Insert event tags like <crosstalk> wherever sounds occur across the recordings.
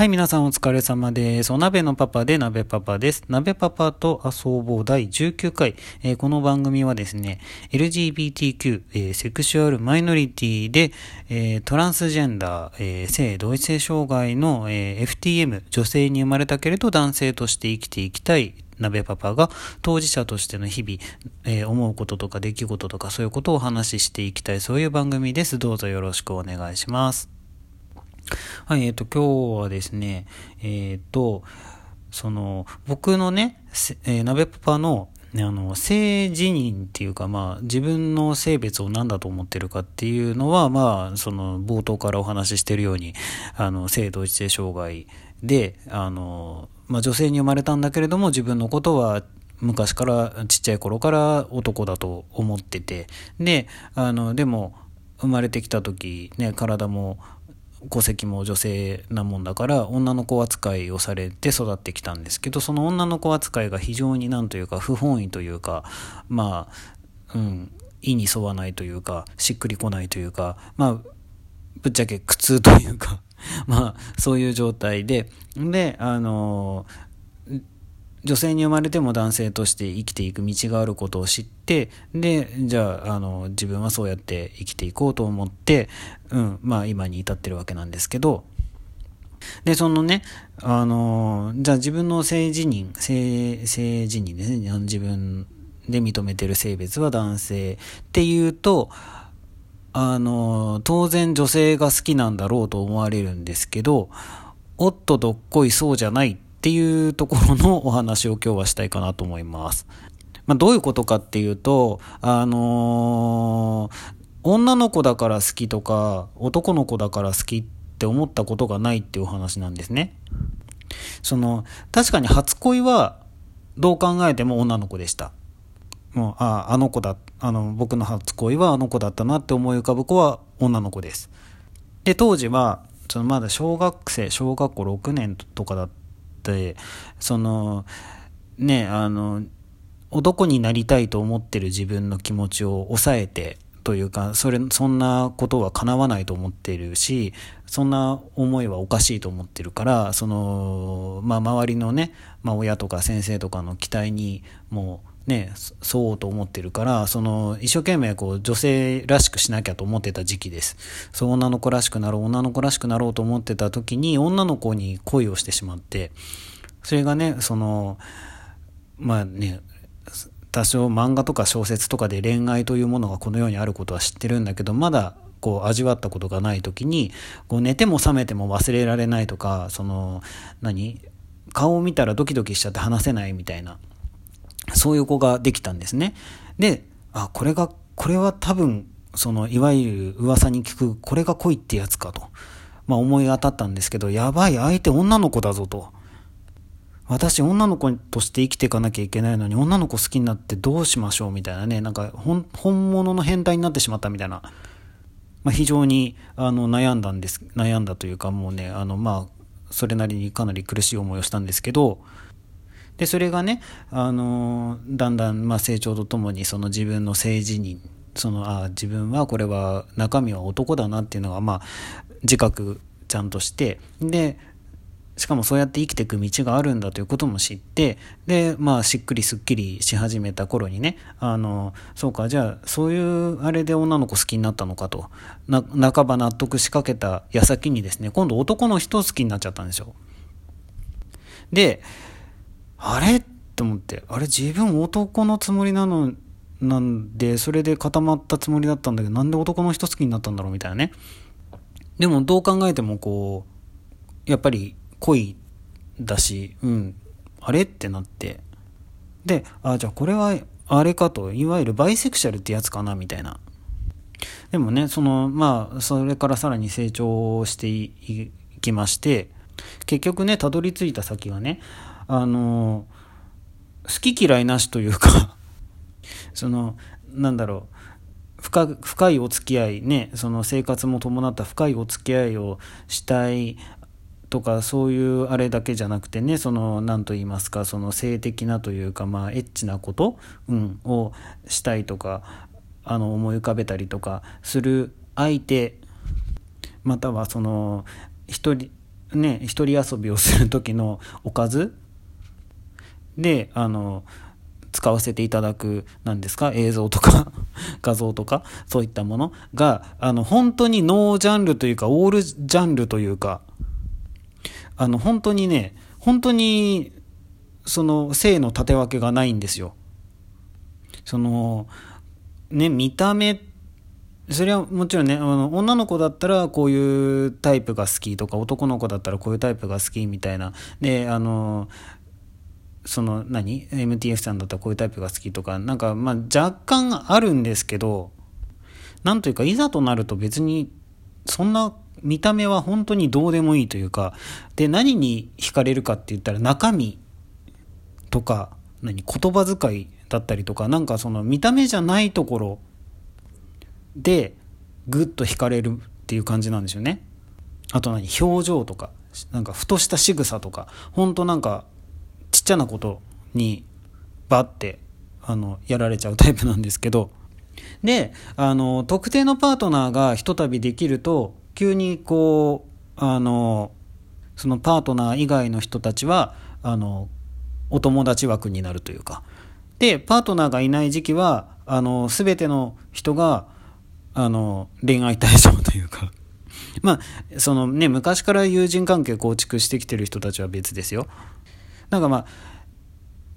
はい、皆さんお疲れ様です。お鍋のパパで鍋パパです。鍋パパと遊ぼう第19回。えー、この番組はですね、LGBTQ、えー、セクシュアルマイノリティで、えー、トランスジェンダー、え性同一性障害の、え FTM、女性に生まれたけれど男性として生きていきたい鍋パパが当事者としての日々、えー、思うこととか出来事とかそういうことをお話ししていきたいそういう番組です。どうぞよろしくお願いします。はい、えっ、ー、と、今日はですね、えっ、ー、と、その、僕のね、えー、鍋パパの、ね、あの、性自認っていうか、まあ、自分の性別を何だと思ってるかっていうのは、まあ、その、冒頭からお話ししてるように、あの、性同一性障害で、あの、まあ、女性に生まれたんだけれども、自分のことは、昔から、ちっちゃい頃から男だと思ってて、で、あの、でも、生まれてきた時、ね、体も戸籍も女性なもんだから女の子扱いをされて育ってきたんですけどその女の子扱いが非常になんというか不本意というかまあうん意に沿わないというかしっくりこないというかまあぶっちゃけ苦痛というか <laughs> まあそういう状態でであの女性に生まれても男性として生きていく道があることを知って、で、じゃあ、あの、自分はそうやって生きていこうと思って、うん、まあ今に至ってるわけなんですけど、で、そのね、あの、じゃあ自分の性自認、性、性自認ですね、自分で認めてる性別は男性っていうと、あの、当然女性が好きなんだろうと思われるんですけど、おっとどっこいそうじゃないってっていうところのお話を今日はしたいかなと思います。<laughs> まあ、どういうことかっていうと、あのー、女の子だから好きとか、男の子だから好きって思ったことがないっていうお話なんですね。その、確かに初恋は、どう考えても女の子でした。もう、ああ、あの子だ、あの、僕の初恋はあの子だったなって思い浮かぶ子は女の子です。で、当時は、そのまだ小学生、小学校6年とかだったってそのねあの男になりたいと思ってる自分の気持ちを抑えてというかそれそんなことは叶わないと思ってるしそんな思いはおかしいと思ってるからその、まあ、周りのね、まあ、親とか先生とかの期待にもうね、そうと思ってるから、その、一生懸命こう、女性らしくしなきゃと思ってた時期です。そう、女の子らしくなろう、女の子らしくなろうと思ってた時に、女の子に恋をしてしまって、それがね、その、まあね、多少漫画とか小説とかで恋愛というものがこの世にあることは知ってるんだけど、まだこう味わったことがない時に、こう寝ても覚めても忘れられないとか、その、何？顔を見たらドキドキしちゃって話せないみたいな。そういう子ができたんですね。で、あ、これが、これは多分、その、いわゆる噂に聞く、これが恋ってやつかと。まあ思い当たったんですけど、やばい、相手女の子だぞと。私女の子として生きていかなきゃいけないのに女の子好きになってどうしましょう？みたいなね、なんか本物の変態になってしまったみたいな、まあ、非常にあの悩んだんです、悩んだというかもうね、あのまあ、それなりにかなり苦しい思いをしたんですけど、で、それがね、あのだんだん、まあ、成長とともに、その自分の性自認、その、あ自分はこれは、中身は男だなっていうのが、まあ、自覚ちゃんとして、で、しかもそうやって生きていく道があるんだということも知って、で、まあ、しっくりすっきりし始めた頃にね、あの、そうか、じゃあ、そういうあれで女の子好きになったのかと、な、半ば納得しかけた矢先にですね、今度男の人好きになっちゃったんですよ。で、あれ？と思って、あれ自分男のつもりなの、なんで、それで固まったつもりだったんだけど、なんで男の人好きになったんだろうみたいなね。でもどう考えてもこう、やっぱり恋だし、うん、あれ？ってなって。で、あ、じゃあこれはあれかと、いわゆるバイセクシャルってやつかなみたいな。でもね、その、まあ、それからさらに成長していきまして、結局ね、たどり着いた先はね、あの、好き嫌いなしというか <laughs> その、なんだろう、深深いお付き合いね、その生活も伴った深いお付き合いをしたいとかそういうあれだけじゃなくてね、その何と言いますか、その性的なというか、まあエッチなこと、うん、をしたいとか、あの思い浮かべたりとかする相手、またはその一人、ね、一人遊びをする時のおかずで、あの、使わせていただく、なんですか、映像とか <laughs> 画像とか、そういったものが、あの、本当にノージャンルというか、オールジャンルというか、あの、本当にね、本当に、その、性の縦分けがないんですよ。その、ね、見た目それはもちろんねあの女の子だったらこういうタイプが好きとか男の子だったらこういうタイプが好きみたいなであのその何？MTF さんだったらこういうタイプが好きとか。なんかまあ若干あるんですけどなんというかいざとなると別にそんな見た目は本当にどうでもいいというかで何に惹かれるかって言ったら中身とか何？言葉遣いだったりとかなんかその見た目じゃないところでぐっと惹かれるっていう感じなんですよね。あと何？表情とかなんかふとした仕草とか。ほんとなんかちゃなことにバッてあのやられちゃうタイプなんですけど。であの特定のパートナーがひとたびできると急にこうあのそのパートナー以外の人たちはあのお友達枠になるというか。でパートナーがいない時期はあの全ての人があの、恋愛対象というか。<laughs> まあ、そのね、昔から友人関係構築してきてる人たちは別ですよ。なんかまあ、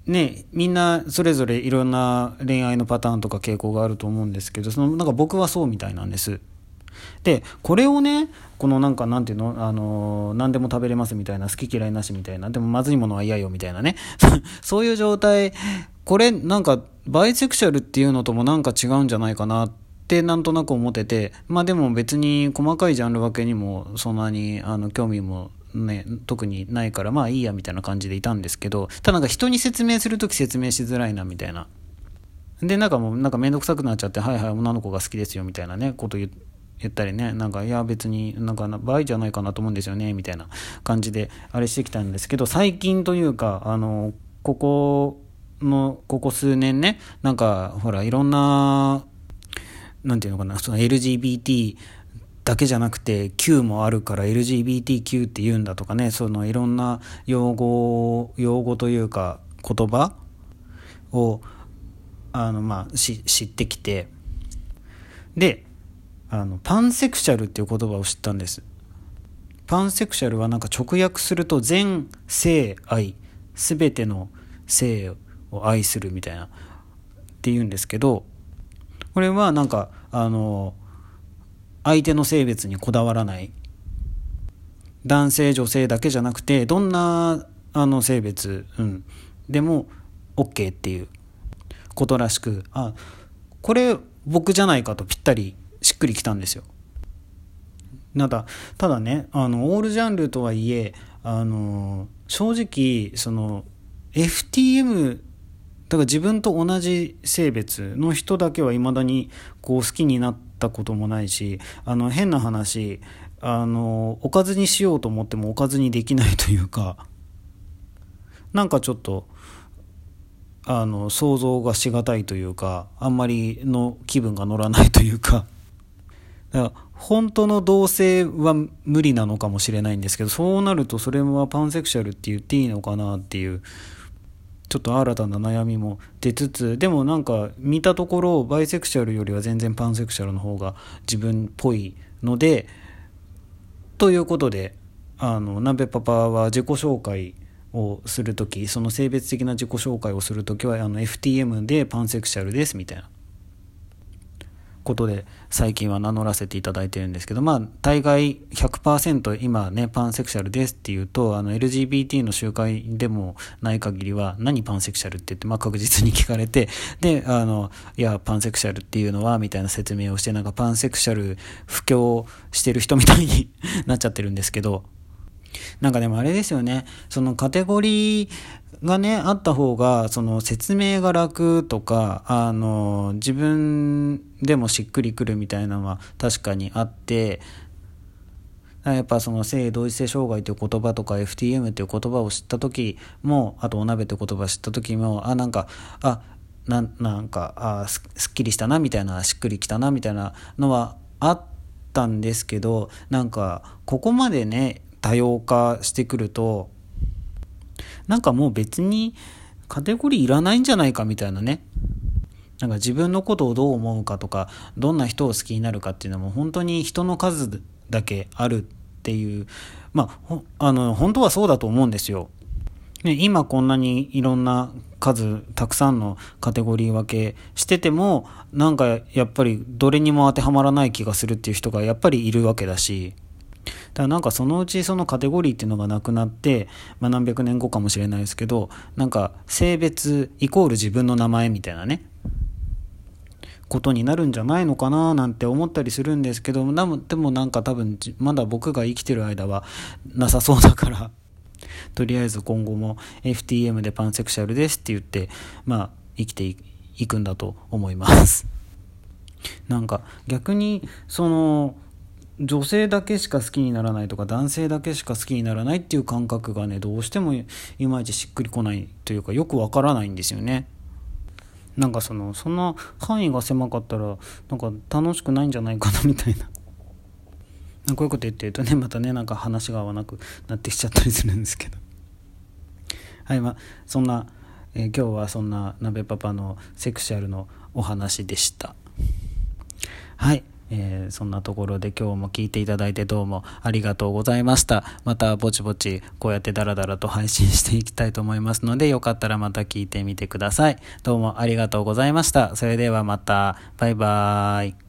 ね、みんなそれぞれいろんな恋愛のパターンとか傾向があると思うんですけど、そのなんか僕はそうみたいなんです。で、これをね、このなんかなんていうの、あの、何でも食べれますみたいな、好き嫌いなしみたいな、でもまずいものは嫌よみたいなね。<laughs> そういう状態、これなんかバイセクシャルっていうのともなんか違うんじゃないかなって。ってなんとなく思ってて、まあでも別に細かいジャンル分けにもそんなにあの興味もね、特にないからまあいいやみたいな感じでいたんですけど、ただなんか人に説明するとき説明しづらいなみたいな。で、なんかもうなんかめんどくさくなっちゃって、はいはい、女の子が好きですよみたいなね、こと言ったりね、なんか、いや別になんか場合じゃないかなと思うんですよね、みたいな感じであれしてきたんですけど、最近というか、あの、ここの、ここ数年ね、なんかほらいろんななんていうのかな、その LGBT だけじゃなくて Q もあるから LGBTQ って言うんだとかね、そのいろんな用語、用語というか言葉を、あの、まあ、し知ってきて、で、あの、パンセクシャルっていう言葉を知ったんです。パンセクシャルはなんか直訳すると全性愛、すべての性を愛するみたいなって言うんですけど、これはなんかあの相手の性別にこだわらない男性女性だけじゃなくてどんなあの性別、うん、でも OK っていうことらしくあこれ僕じゃないかとぴったりしっくりきたんですよ。ただただねあのオールジャンルとはいえあの正直その FTM だから自分と同じ性別の人だけはいまだにこう好きになってたこともないしあの変な話あのおかずにしようと思ってもおかずにできないというかなんかちょっとあの想像がしがたいというかあんまりの気分が乗らないというかだから本当の同性は無理なのかもしれないんですけどそうなるとそれはパンセクシャルって言っていいのかなっていうちょっと新たな悩みも出つつでもなんか見たところバイセクシャルよりは全然パンセクシャルの方が自分っぽいのでということであの鍋パパは自己紹介をする時その性別的な自己紹介をする時はあの FTM でパンセクシャルですみたいな。ことで最近は名乗らせていただいてるんですけど、まあ、大概100%今ね、パンセクシャルですっていうと、あの、LGBT の集会でもない限りは、何パンセクシャルって言って、まあ、確実に聞かれて、で、あの、いや、パンセクシャルっていうのは、みたいな説明をして、なんかパンセクシャル布教してる人みたいに <laughs> なっちゃってるんですけど、なんかでもあれですよね、そのカテゴリーがね、あった方が、その説明が楽とか、あの、自分でもしっくりくるみたいなのは確かにあって、やっぱその性同一性障害という言葉とか FTM という言葉を知った時も、あとお鍋という言葉を知った時も、あ、なんか、あ、ななんか、あすすっきりしたなみたいな、しっくりきたなみたいなのはあったんですけど、なんか、ここまでね、多様化してくると、なんかもう別にカテゴリーいらないんじゃないかみたいなね。なんか自分のことをどう思うかとか、どんな人を好きになるかっていうのも本当に人の数だけあるっていう、まあ、あの、本当はそうだと思うんですよ。ね、今こんなにいろんな数、たくさんのカテゴリー分けしてても、なんかやっぱりどれにも当てはまらない気がするっていう人がやっぱりいるわけだし、からなんかそのうちそのカテゴリーっていうのがなくなって、まあ、何百年後かもしれないですけど、なんか性別イコール自分の名前みたいなね、ことになるんじゃないのかななんて思ったりするんですけど、でもなんか多分まだ僕が生きてる間はなさそうだから <laughs> とりあえず今後も FTM でパンセクシャルですって言って、まあ、生きていくんだと思います。<laughs> なんか逆にその女性だけしか好きにならないとか男性だけしか好きにならないっていう感覚がねどうしてもいまいちしっくりこないというかよくわからないんですよね。なんかそのそんな範囲が狭かったらなんか楽しくないんじゃないかなみたいな。こういうこと言ってるとねまたねなんか話が合わなくなってきちゃったりするんですけど。はいまあそんな、えー、今日はそんな鍋パパのセクシャルのお話でした。はい。えー、そんなところで今日も聞いていただいてどうもありがとうございました。またぼちぼちこうやってダラダラと配信していきたいと思いますのでよかったらまた聞いてみてください。どうもありがとうございました。それではまた。バイバーイ。